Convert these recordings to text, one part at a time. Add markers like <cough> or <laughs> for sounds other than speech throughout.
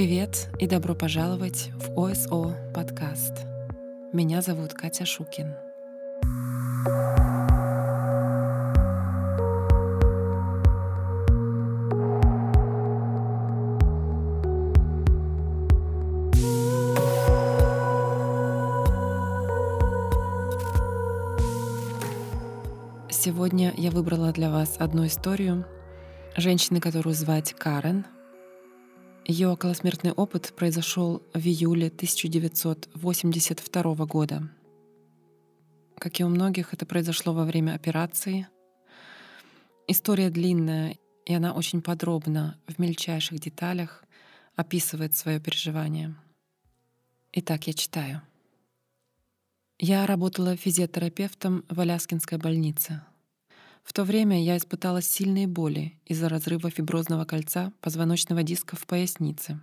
Привет и добро пожаловать в ОСО подкаст. Меня зовут Катя Шукин. Сегодня я выбрала для вас одну историю женщины, которую звать Карен — ее околосмертный опыт произошел в июле 1982 года. Как и у многих, это произошло во время операции. История длинная, и она очень подробно, в мельчайших деталях описывает свое переживание. Итак, я читаю. Я работала физиотерапевтом в Аляскинской больнице — в то время я испытала сильные боли из-за разрыва фиброзного кольца позвоночного диска в пояснице.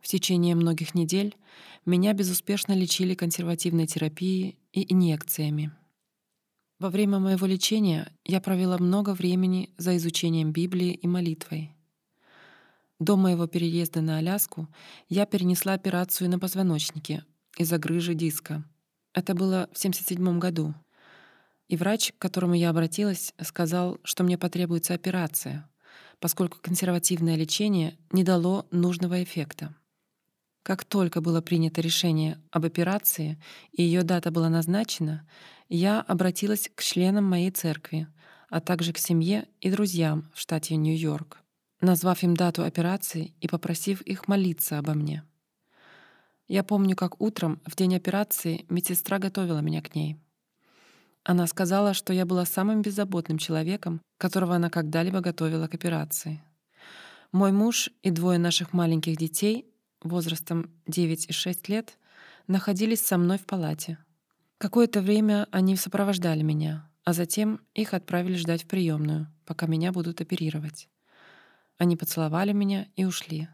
В течение многих недель меня безуспешно лечили консервативной терапией и инъекциями. Во время моего лечения я провела много времени за изучением Библии и молитвой. До моего переезда на Аляску я перенесла операцию на позвоночнике из-за грыжи диска. Это было в 1977 году — и врач, к которому я обратилась, сказал, что мне потребуется операция, поскольку консервативное лечение не дало нужного эффекта. Как только было принято решение об операции и ее дата была назначена, я обратилась к членам моей церкви, а также к семье и друзьям в штате Нью-Йорк, назвав им дату операции и попросив их молиться обо мне. Я помню, как утром, в день операции, медсестра готовила меня к ней — она сказала, что я была самым беззаботным человеком, которого она когда-либо готовила к операции. Мой муж и двое наших маленьких детей возрастом 9 и 6 лет находились со мной в палате. Какое-то время они сопровождали меня, а затем их отправили ждать в приемную, пока меня будут оперировать. Они поцеловали меня и ушли.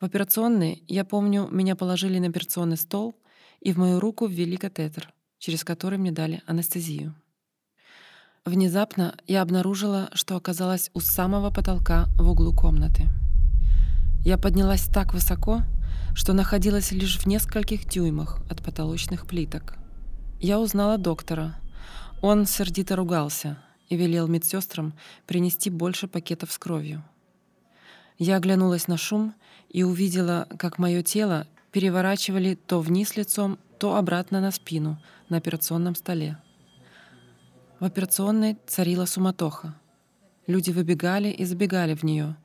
В операционной, я помню, меня положили на операционный стол и в мою руку ввели катетер через который мне дали анестезию. Внезапно я обнаружила, что оказалась у самого потолка в углу комнаты. Я поднялась так высоко, что находилась лишь в нескольких дюймах от потолочных плиток. Я узнала доктора. Он сердито ругался и велел медсестрам принести больше пакетов с кровью. Я оглянулась на шум и увидела, как мое тело переворачивали то вниз лицом, то обратно на спину на операционном столе. В операционной царила суматоха. Люди выбегали и забегали в нее,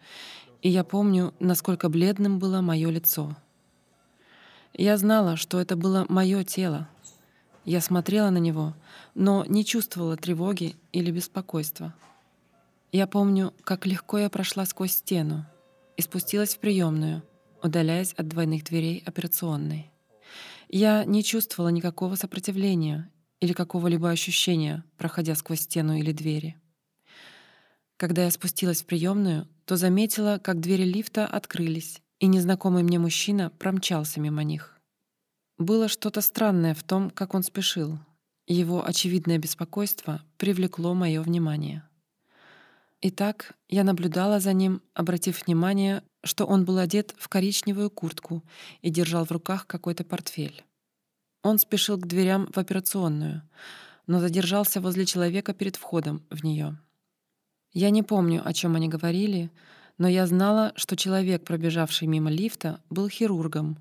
и я помню, насколько бледным было мое лицо. Я знала, что это было мое тело. Я смотрела на него, но не чувствовала тревоги или беспокойства. Я помню, как легко я прошла сквозь стену и спустилась в приемную, удаляясь от двойных дверей операционной. Я не чувствовала никакого сопротивления или какого-либо ощущения, проходя сквозь стену или двери. Когда я спустилась в приемную, то заметила, как двери лифта открылись, и незнакомый мне мужчина промчался мимо них. Было что-то странное в том, как он спешил. Его очевидное беспокойство привлекло мое внимание. Итак, я наблюдала за ним, обратив внимание, что он был одет в коричневую куртку и держал в руках какой-то портфель. Он спешил к дверям в операционную, но задержался возле человека перед входом в нее. Я не помню, о чем они говорили, но я знала, что человек, пробежавший мимо лифта, был хирургом,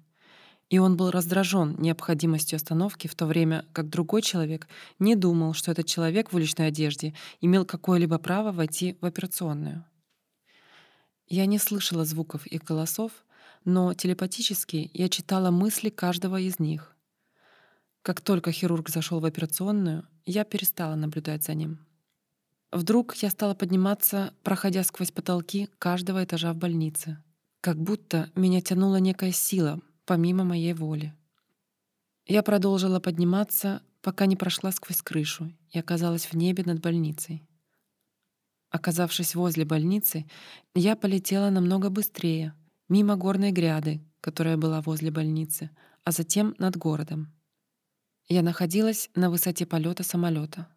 и он был раздражен необходимостью остановки, в то время как другой человек не думал, что этот человек в уличной одежде имел какое-либо право войти в операционную. Я не слышала звуков их голосов, но телепатически я читала мысли каждого из них. Как только хирург зашел в операционную, я перестала наблюдать за ним. Вдруг я стала подниматься, проходя сквозь потолки каждого этажа в больнице, как будто меня тянула некая сила, помимо моей воли. Я продолжила подниматься, пока не прошла сквозь крышу и оказалась в небе над больницей. Оказавшись возле больницы, я полетела намного быстрее, мимо горной гряды, которая была возле больницы, а затем над городом. Я находилась на высоте полета самолета.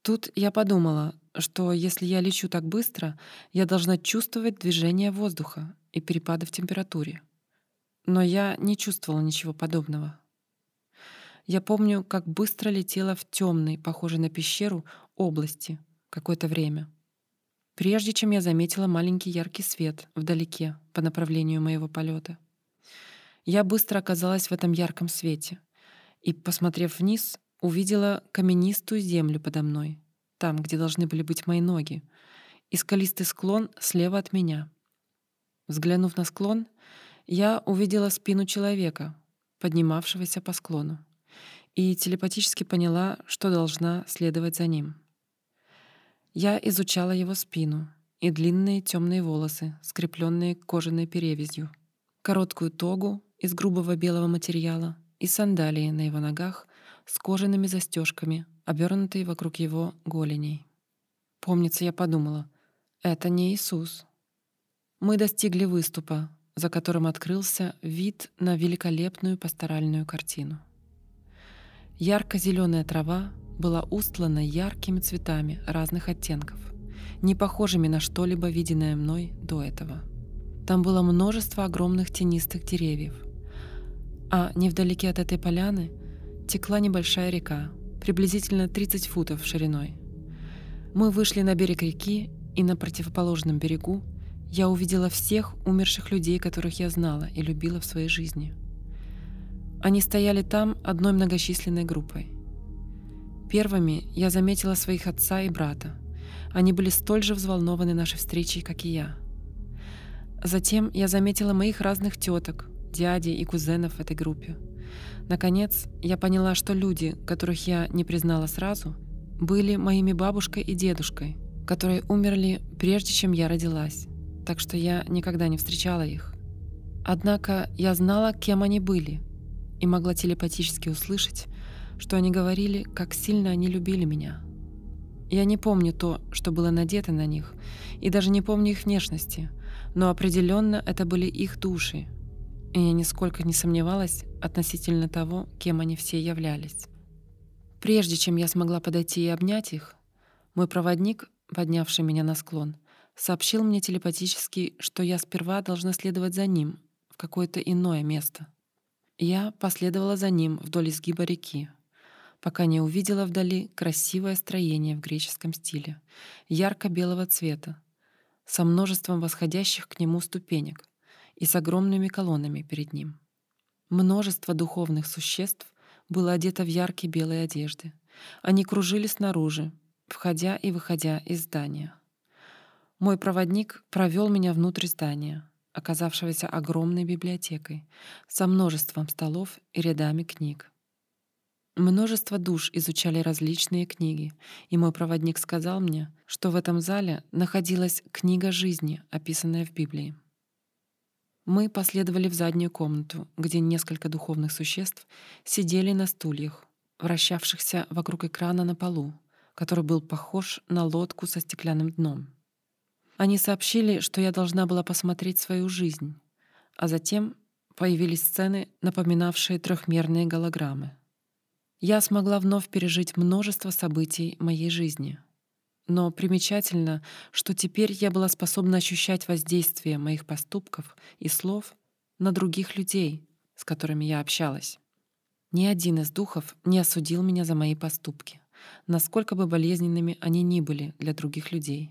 Тут я подумала, что если я лечу так быстро, я должна чувствовать движение воздуха и перепады в температуре. Но я не чувствовала ничего подобного. Я помню, как быстро летела в темной, похожей на пещеру, области какое-то время. Прежде чем я заметила маленький яркий свет вдалеке по направлению моего полета. Я быстро оказалась в этом ярком свете и, посмотрев вниз, увидела каменистую землю подо мной, там, где должны были быть мои ноги, и скалистый склон слева от меня. Взглянув на склон, я увидела спину человека, поднимавшегося по склону, и телепатически поняла, что должна следовать за ним. Я изучала его спину и длинные темные волосы, скрепленные кожаной перевязью, короткую тогу из грубого белого материала и сандалии на его ногах с кожаными застежками, обернутые вокруг его голеней. Помнится, я подумала, это не Иисус. Мы достигли выступа, за которым открылся вид на великолепную пасторальную картину. ярко зеленая трава была устлана яркими цветами разных оттенков, не похожими на что-либо виденное мной до этого. Там было множество огромных тенистых деревьев, а невдалеке от этой поляны текла небольшая река, приблизительно 30 футов шириной. Мы вышли на берег реки, и на противоположном берегу я увидела всех умерших людей, которых я знала и любила в своей жизни. Они стояли там одной многочисленной группой. Первыми я заметила своих отца и брата. Они были столь же взволнованы нашей встречей, как и я. Затем я заметила моих разных теток, дядей и кузенов в этой группе. Наконец, я поняла, что люди, которых я не признала сразу, были моими бабушкой и дедушкой, которые умерли прежде, чем я родилась, так что я никогда не встречала их. Однако я знала, кем они были, и могла телепатически услышать, что они говорили, как сильно они любили меня. Я не помню то, что было надето на них, и даже не помню их внешности, но определенно это были их души, и я нисколько не сомневалась относительно того, кем они все являлись. Прежде чем я смогла подойти и обнять их, мой проводник, поднявший меня на склон, сообщил мне телепатически, что я сперва должна следовать за ним в какое-то иное место. Я последовала за ним вдоль изгиба реки, пока не увидела вдали красивое строение в греческом стиле, ярко-белого цвета, со множеством восходящих к нему ступенек, и с огромными колоннами перед ним. Множество духовных существ было одето в яркие белые одежды. Они кружили снаружи, входя и выходя из здания. Мой проводник провел меня внутрь здания, оказавшегося огромной библиотекой, со множеством столов и рядами книг. Множество душ изучали различные книги, и мой проводник сказал мне, что в этом зале находилась книга жизни, описанная в Библии. Мы последовали в заднюю комнату, где несколько духовных существ сидели на стульях, вращавшихся вокруг экрана на полу, который был похож на лодку со стеклянным дном. Они сообщили, что я должна была посмотреть свою жизнь, а затем появились сцены, напоминавшие трехмерные голограммы. Я смогла вновь пережить множество событий моей жизни — но примечательно, что теперь я была способна ощущать воздействие моих поступков и слов на других людей, с которыми я общалась. Ни один из духов не осудил меня за мои поступки, насколько бы болезненными они ни были для других людей.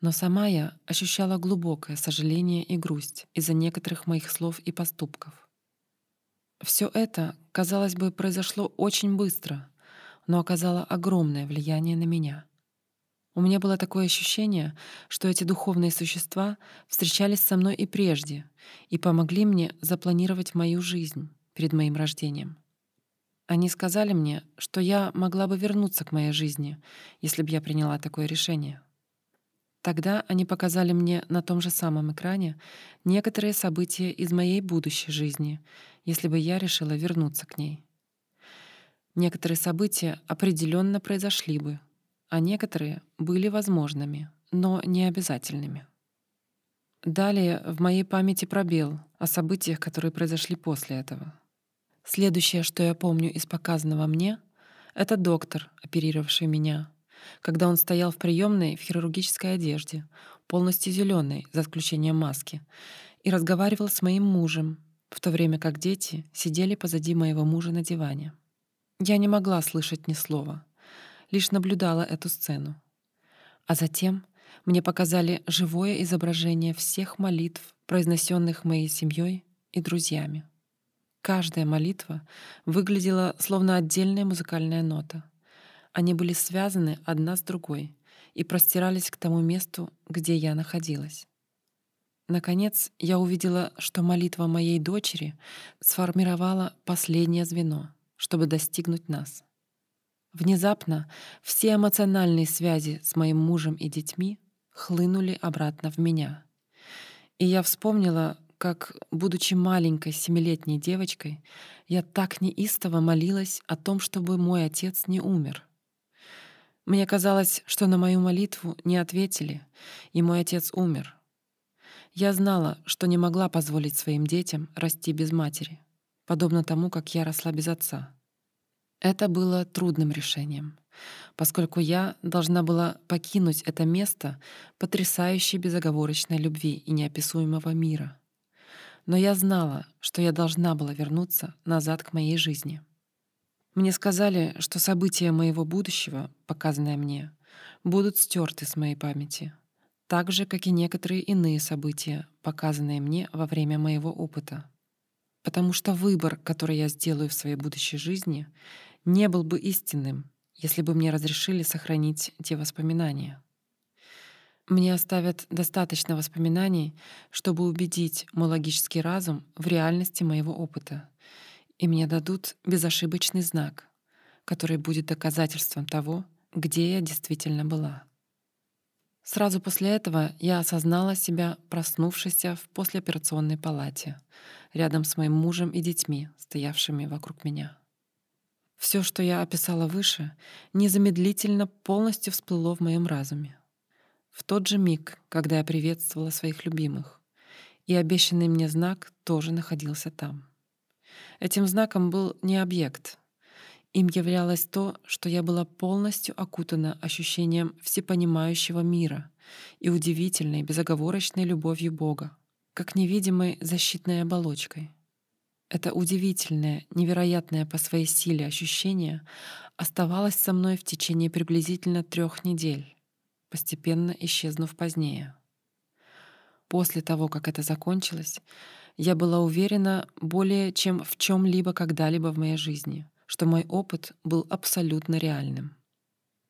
Но сама я ощущала глубокое сожаление и грусть из-за некоторых моих слов и поступков. Все это, казалось бы, произошло очень быстро, но оказало огромное влияние на меня — у меня было такое ощущение, что эти духовные существа встречались со мной и прежде и помогли мне запланировать мою жизнь перед моим рождением. Они сказали мне, что я могла бы вернуться к моей жизни, если бы я приняла такое решение. Тогда они показали мне на том же самом экране некоторые события из моей будущей жизни, если бы я решила вернуться к ней. Некоторые события определенно произошли бы, а некоторые были возможными, но не обязательными. Далее в моей памяти пробел о событиях, которые произошли после этого. Следующее, что я помню из показанного мне, это доктор, оперировавший меня, когда он стоял в приемной в хирургической одежде, полностью зеленой, за исключением маски, и разговаривал с моим мужем, в то время как дети сидели позади моего мужа на диване. Я не могла слышать ни слова, лишь наблюдала эту сцену. А затем мне показали живое изображение всех молитв, произнесенных моей семьей и друзьями. Каждая молитва выглядела словно отдельная музыкальная нота. Они были связаны одна с другой и простирались к тому месту, где я находилась. Наконец, я увидела, что молитва моей дочери сформировала последнее звено, чтобы достигнуть нас. Внезапно все эмоциональные связи с моим мужем и детьми хлынули обратно в меня. И я вспомнила, как, будучи маленькой семилетней девочкой, я так неистово молилась о том, чтобы мой отец не умер. Мне казалось, что на мою молитву не ответили, и мой отец умер. Я знала, что не могла позволить своим детям расти без матери, подобно тому, как я росла без отца. Это было трудным решением, поскольку я должна была покинуть это место потрясающей безоговорочной любви и неописуемого мира. Но я знала, что я должна была вернуться назад к моей жизни. Мне сказали, что события моего будущего, показанные мне, будут стерты с моей памяти — так же, как и некоторые иные события, показанные мне во время моего опыта. Потому что выбор, который я сделаю в своей будущей жизни, не был бы истинным, если бы мне разрешили сохранить те воспоминания. Мне оставят достаточно воспоминаний, чтобы убедить мой логический разум в реальности моего опыта, и мне дадут безошибочный знак, который будет доказательством того, где я действительно была. Сразу после этого я осознала себя проснувшейся в послеоперационной палате, рядом с моим мужем и детьми, стоявшими вокруг меня. Все, что я описала выше, незамедлительно полностью всплыло в моем разуме. В тот же миг, когда я приветствовала своих любимых, и обещанный мне знак тоже находился там. Этим знаком был не объект, им являлось то, что я была полностью окутана ощущением всепонимающего мира и удивительной безоговорочной любовью Бога, как невидимой защитной оболочкой. Это удивительное, невероятное по своей силе ощущение оставалось со мной в течение приблизительно трех недель, постепенно исчезнув позднее. После того, как это закончилось, я была уверена более чем в чем либо когда-либо в моей жизни — что мой опыт был абсолютно реальным.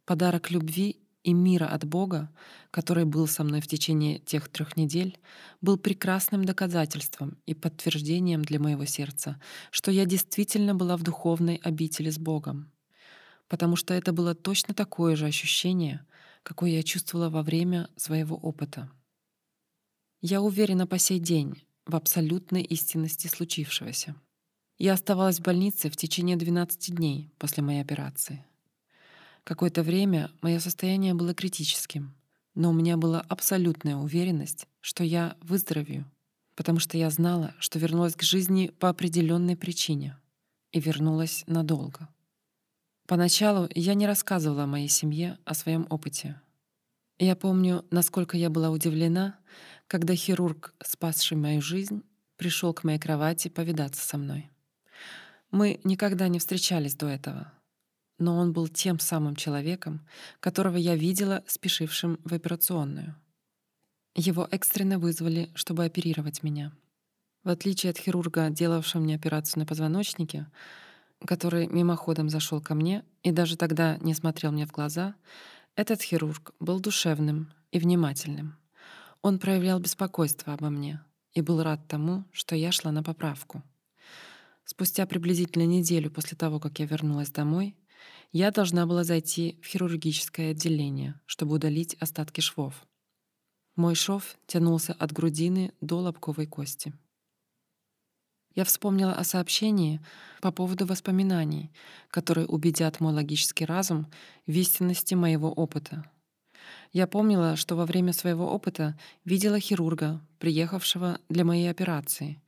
Подарок любви и мира от Бога, который был со мной в течение тех трех недель, был прекрасным доказательством и подтверждением для моего сердца, что я действительно была в духовной обители с Богом. Потому что это было точно такое же ощущение, какое я чувствовала во время своего опыта. Я уверена по сей день в абсолютной истинности случившегося. Я оставалась в больнице в течение 12 дней после моей операции. Какое-то время мое состояние было критическим, но у меня была абсолютная уверенность, что я выздоровею, потому что я знала, что вернулась к жизни по определенной причине и вернулась надолго. Поначалу я не рассказывала моей семье о своем опыте. Я помню, насколько я была удивлена, когда хирург, спасший мою жизнь, пришел к моей кровати повидаться со мной. Мы никогда не встречались до этого. Но он был тем самым человеком, которого я видела спешившим в операционную. Его экстренно вызвали, чтобы оперировать меня. В отличие от хирурга, делавшего мне операцию на позвоночнике, который мимоходом зашел ко мне и даже тогда не смотрел мне в глаза, этот хирург был душевным и внимательным. Он проявлял беспокойство обо мне и был рад тому, что я шла на поправку. Спустя приблизительно неделю после того, как я вернулась домой, я должна была зайти в хирургическое отделение, чтобы удалить остатки швов. Мой шов тянулся от грудины до лобковой кости. Я вспомнила о сообщении по поводу воспоминаний, которые убедят мой логический разум в истинности моего опыта — я помнила, что во время своего опыта видела хирурга, приехавшего для моей операции.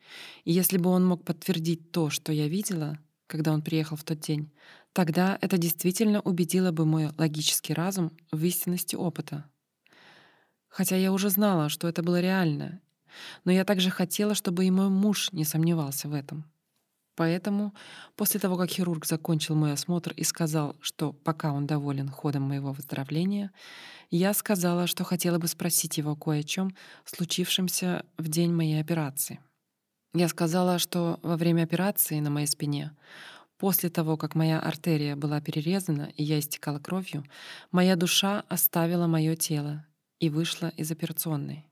И если бы он мог подтвердить то, что я видела, когда он приехал в тот день, Тогда это действительно убедило бы мой логический разум в истинности опыта. Хотя я уже знала, что это было реально, но я также хотела, чтобы и мой муж не сомневался в этом. Поэтому после того, как хирург закончил мой осмотр и сказал, что пока он доволен ходом моего выздоровления, я сказала, что хотела бы спросить его кое о чем, случившемся в день моей операции. Я сказала, что во время операции на моей спине, после того, как моя артерия была перерезана и я истекала кровью, моя душа оставила мое тело и вышла из операционной.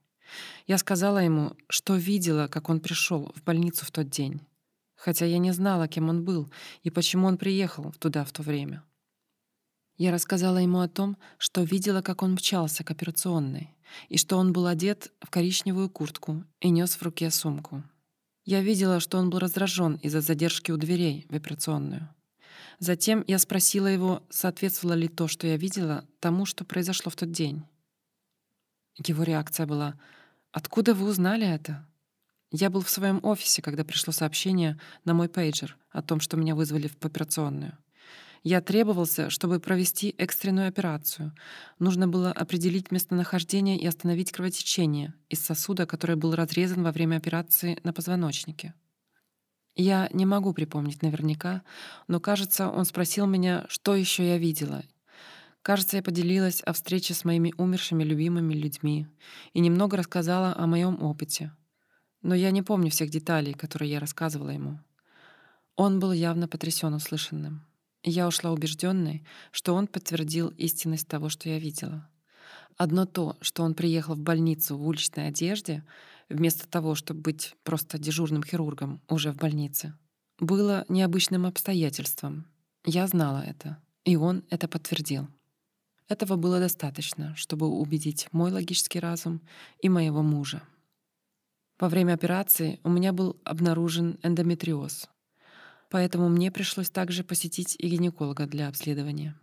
Я сказала ему, что видела, как он пришел в больницу в тот день, хотя я не знала, кем он был и почему он приехал туда в то время. Я рассказала ему о том, что видела, как он мчался к операционной, и что он был одет в коричневую куртку и нес в руке сумку. Я видела, что он был раздражен из-за задержки у дверей в операционную. Затем я спросила его, соответствовало ли то, что я видела, тому, что произошло в тот день. Его реакция была «Откуда вы узнали это?» Я был в своем офисе, когда пришло сообщение на мой пейджер о том, что меня вызвали в операционную. Я требовался, чтобы провести экстренную операцию. Нужно было определить местонахождение и остановить кровотечение из сосуда, который был разрезан во время операции на позвоночнике. Я не могу припомнить наверняка, но, кажется, он спросил меня, что еще я видела. Кажется, я поделилась о встрече с моими умершими любимыми людьми и немного рассказала о моем опыте, но я не помню всех деталей, которые я рассказывала ему. Он был явно потрясен услышанным. я ушла убежденной, что он подтвердил истинность того, что я видела. Одно то, что он приехал в больницу в уличной одежде, вместо того, чтобы быть просто дежурным хирургом уже в больнице, было необычным обстоятельством. Я знала это, и он это подтвердил. Этого было достаточно, чтобы убедить мой логический разум и моего мужа. Во время операции у меня был обнаружен эндометриоз, поэтому мне пришлось также посетить и гинеколога для обследования.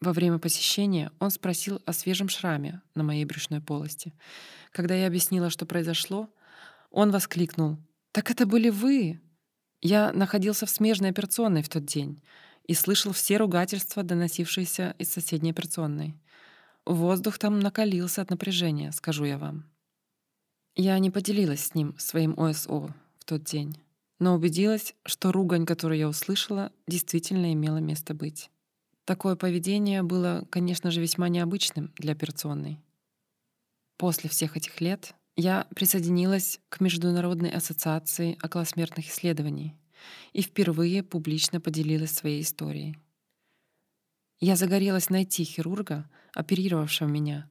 Во время посещения он спросил о свежем шраме на моей брюшной полости. Когда я объяснила, что произошло, он воскликнул «Так это были вы!» Я находился в смежной операционной в тот день и слышал все ругательства, доносившиеся из соседней операционной. Воздух там накалился от напряжения, скажу я вам. Я не поделилась с ним своим ОСО в тот день, но убедилась, что ругань, которую я услышала, действительно имела место быть. Такое поведение было, конечно же, весьма необычным для операционной. После всех этих лет я присоединилась к Международной ассоциации околосмертных исследований и впервые публично поделилась своей историей. Я загорелась найти хирурга, оперировавшего меня,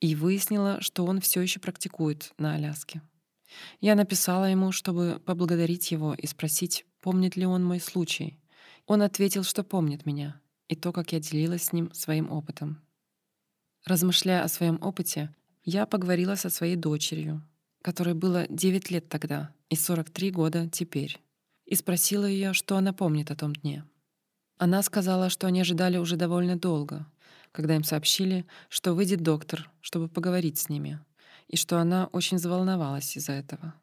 и выяснила, что он все еще практикует на Аляске. Я написала ему, чтобы поблагодарить его и спросить, помнит ли он мой случай. Он ответил, что помнит меня и то, как я делилась с ним своим опытом. Размышляя о своем опыте, я поговорила со своей дочерью, которой было 9 лет тогда и 43 года теперь, и спросила ее, что она помнит о том дне. Она сказала, что они ожидали уже довольно долго, когда им сообщили, что выйдет доктор, чтобы поговорить с ними, и что она очень заволновалась из-за этого.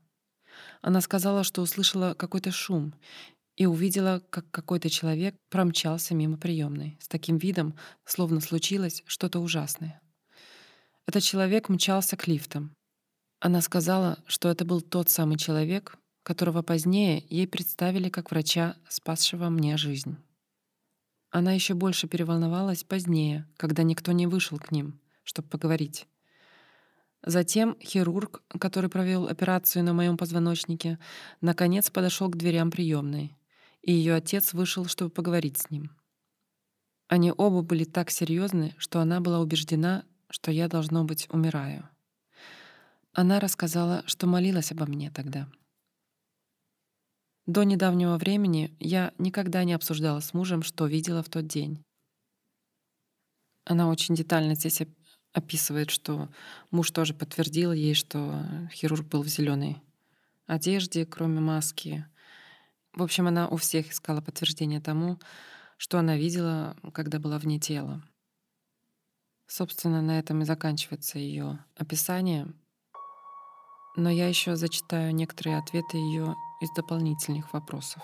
Она сказала, что услышала какой-то шум и увидела, как какой-то человек промчался мимо приемной с таким видом, словно случилось что-то ужасное. Этот человек мчался к лифтам. Она сказала, что это был тот самый человек, которого позднее ей представили как врача, спасшего мне жизнь. Она еще больше переволновалась позднее, когда никто не вышел к ним, чтобы поговорить. Затем хирург, который провел операцию на моем позвоночнике, наконец подошел к дверям приемной, и ее отец вышел, чтобы поговорить с ним. Они оба были так серьезны, что она была убеждена, что я, должно быть, умираю. Она рассказала, что молилась обо мне тогда — до недавнего времени я никогда не обсуждала с мужем, что видела в тот день. Она очень детально здесь описывает, что муж тоже подтвердил ей, что хирург был в зеленой одежде, кроме маски. В общем, она у всех искала подтверждение тому, что она видела, когда была вне тела. Собственно, на этом и заканчивается ее описание. Но я еще зачитаю некоторые ответы ее из дополнительных вопросов.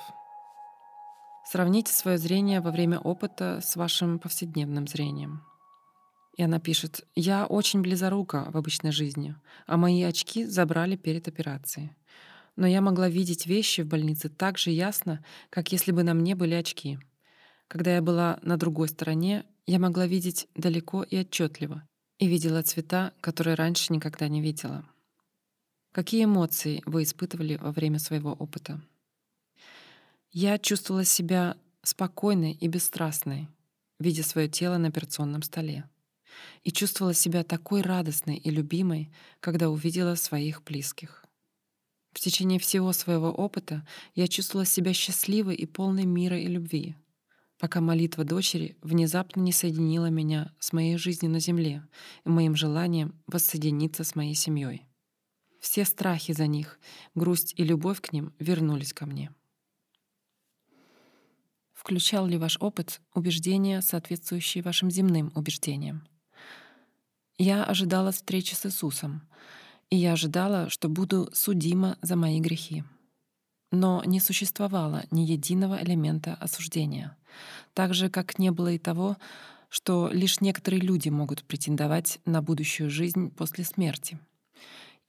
Сравните свое зрение во время опыта с вашим повседневным зрением. И она пишет, «Я очень близорука в обычной жизни, а мои очки забрали перед операцией. Но я могла видеть вещи в больнице так же ясно, как если бы на мне были очки. Когда я была на другой стороне, я могла видеть далеко и отчетливо, и видела цвета, которые раньше никогда не видела. Какие эмоции вы испытывали во время своего опыта? Я чувствовала себя спокойной и бесстрастной, видя свое тело на операционном столе и чувствовала себя такой радостной и любимой, когда увидела своих близких. В течение всего своего опыта я чувствовала себя счастливой и полной мира и любви, пока молитва дочери внезапно не соединила меня с моей жизнью на земле и моим желанием воссоединиться с моей семьей. Все страхи за них, грусть и любовь к ним вернулись ко мне. Включал ли ваш опыт убеждения, соответствующие вашим земным убеждениям? Я ожидала встречи с Иисусом, и я ожидала, что буду судима за мои грехи. Но не существовало ни единого элемента осуждения, так же, как не было и того, что лишь некоторые люди могут претендовать на будущую жизнь после смерти.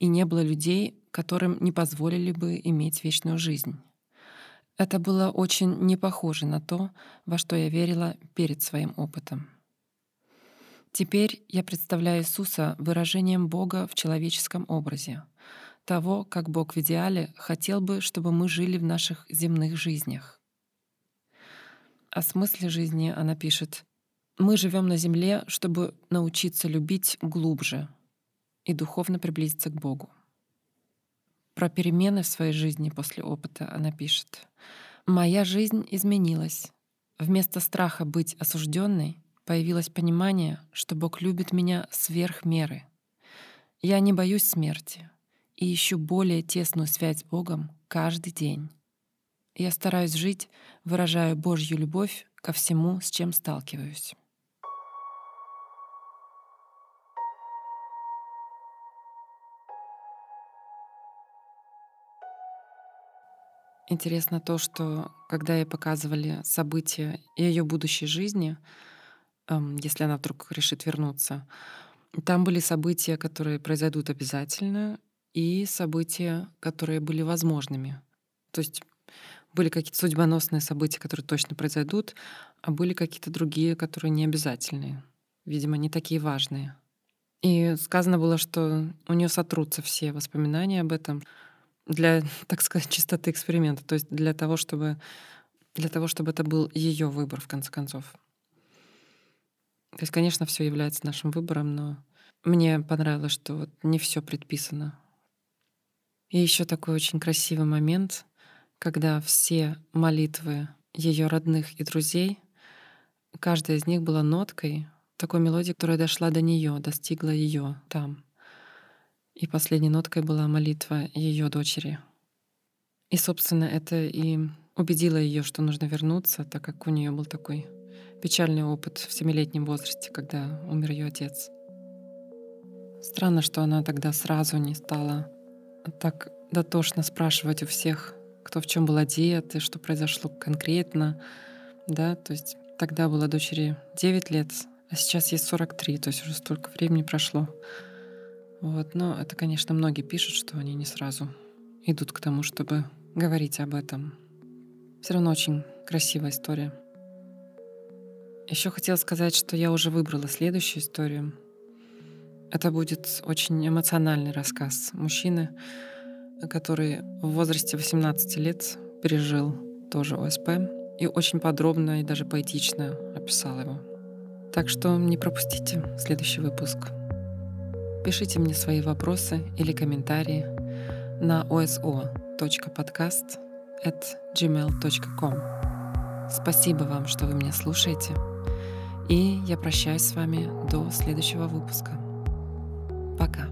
И не было людей, которым не позволили бы иметь вечную жизнь. Это было очень не похоже на то, во что я верила перед своим опытом. Теперь я представляю Иисуса выражением Бога в человеческом образе, того, как Бог в идеале хотел бы, чтобы мы жили в наших земных жизнях. О смысле жизни она пишет, «Мы живем на земле, чтобы научиться любить глубже и духовно приблизиться к Богу». Про перемены в своей жизни после опыта она пишет, «Моя жизнь изменилась. Вместо страха быть осужденной появилось понимание, что Бог любит меня сверх меры. Я не боюсь смерти и ищу более тесную связь с Богом каждый день. Я стараюсь жить, выражая Божью любовь ко всему, с чем сталкиваюсь. Интересно то, что когда ей показывали события ее будущей жизни, если она вдруг решит вернуться. Там были события, которые произойдут обязательно, и события, которые были возможными. То есть были какие-то судьбоносные события, которые точно произойдут, а были какие-то другие, которые не обязательные. Видимо, не такие важные. И сказано было, что у нее сотрутся все воспоминания об этом для, <laughs> так сказать, чистоты эксперимента, то есть для того, чтобы, для того, чтобы это был ее выбор, в конце концов. То есть, конечно, все является нашим выбором, но мне понравилось, что вот не все предписано. И еще такой очень красивый момент, когда все молитвы ее родных и друзей, каждая из них была ноткой такой мелодии, которая дошла до нее, достигла ее там. И последней ноткой была молитва ее дочери. И, собственно, это и убедило ее, что нужно вернуться, так как у нее был такой печальный опыт в семилетнем возрасте, когда умер ее отец. Странно, что она тогда сразу не стала так дотошно спрашивать у всех, кто в чем был одет и что произошло конкретно. Да, то есть тогда было дочери 9 лет, а сейчас ей 43, то есть уже столько времени прошло. Вот, но это, конечно, многие пишут, что они не сразу идут к тому, чтобы говорить об этом. Все равно очень красивая история. Еще хотела сказать, что я уже выбрала следующую историю. Это будет очень эмоциональный рассказ мужчины, который в возрасте 18 лет пережил тоже ОСП и очень подробно и даже поэтично описал его. Так что не пропустите следующий выпуск. Пишите мне свои вопросы или комментарии на oso.podcast@gmail.com. Спасибо вам, что вы меня слушаете. И я прощаюсь с вами до следующего выпуска. Пока.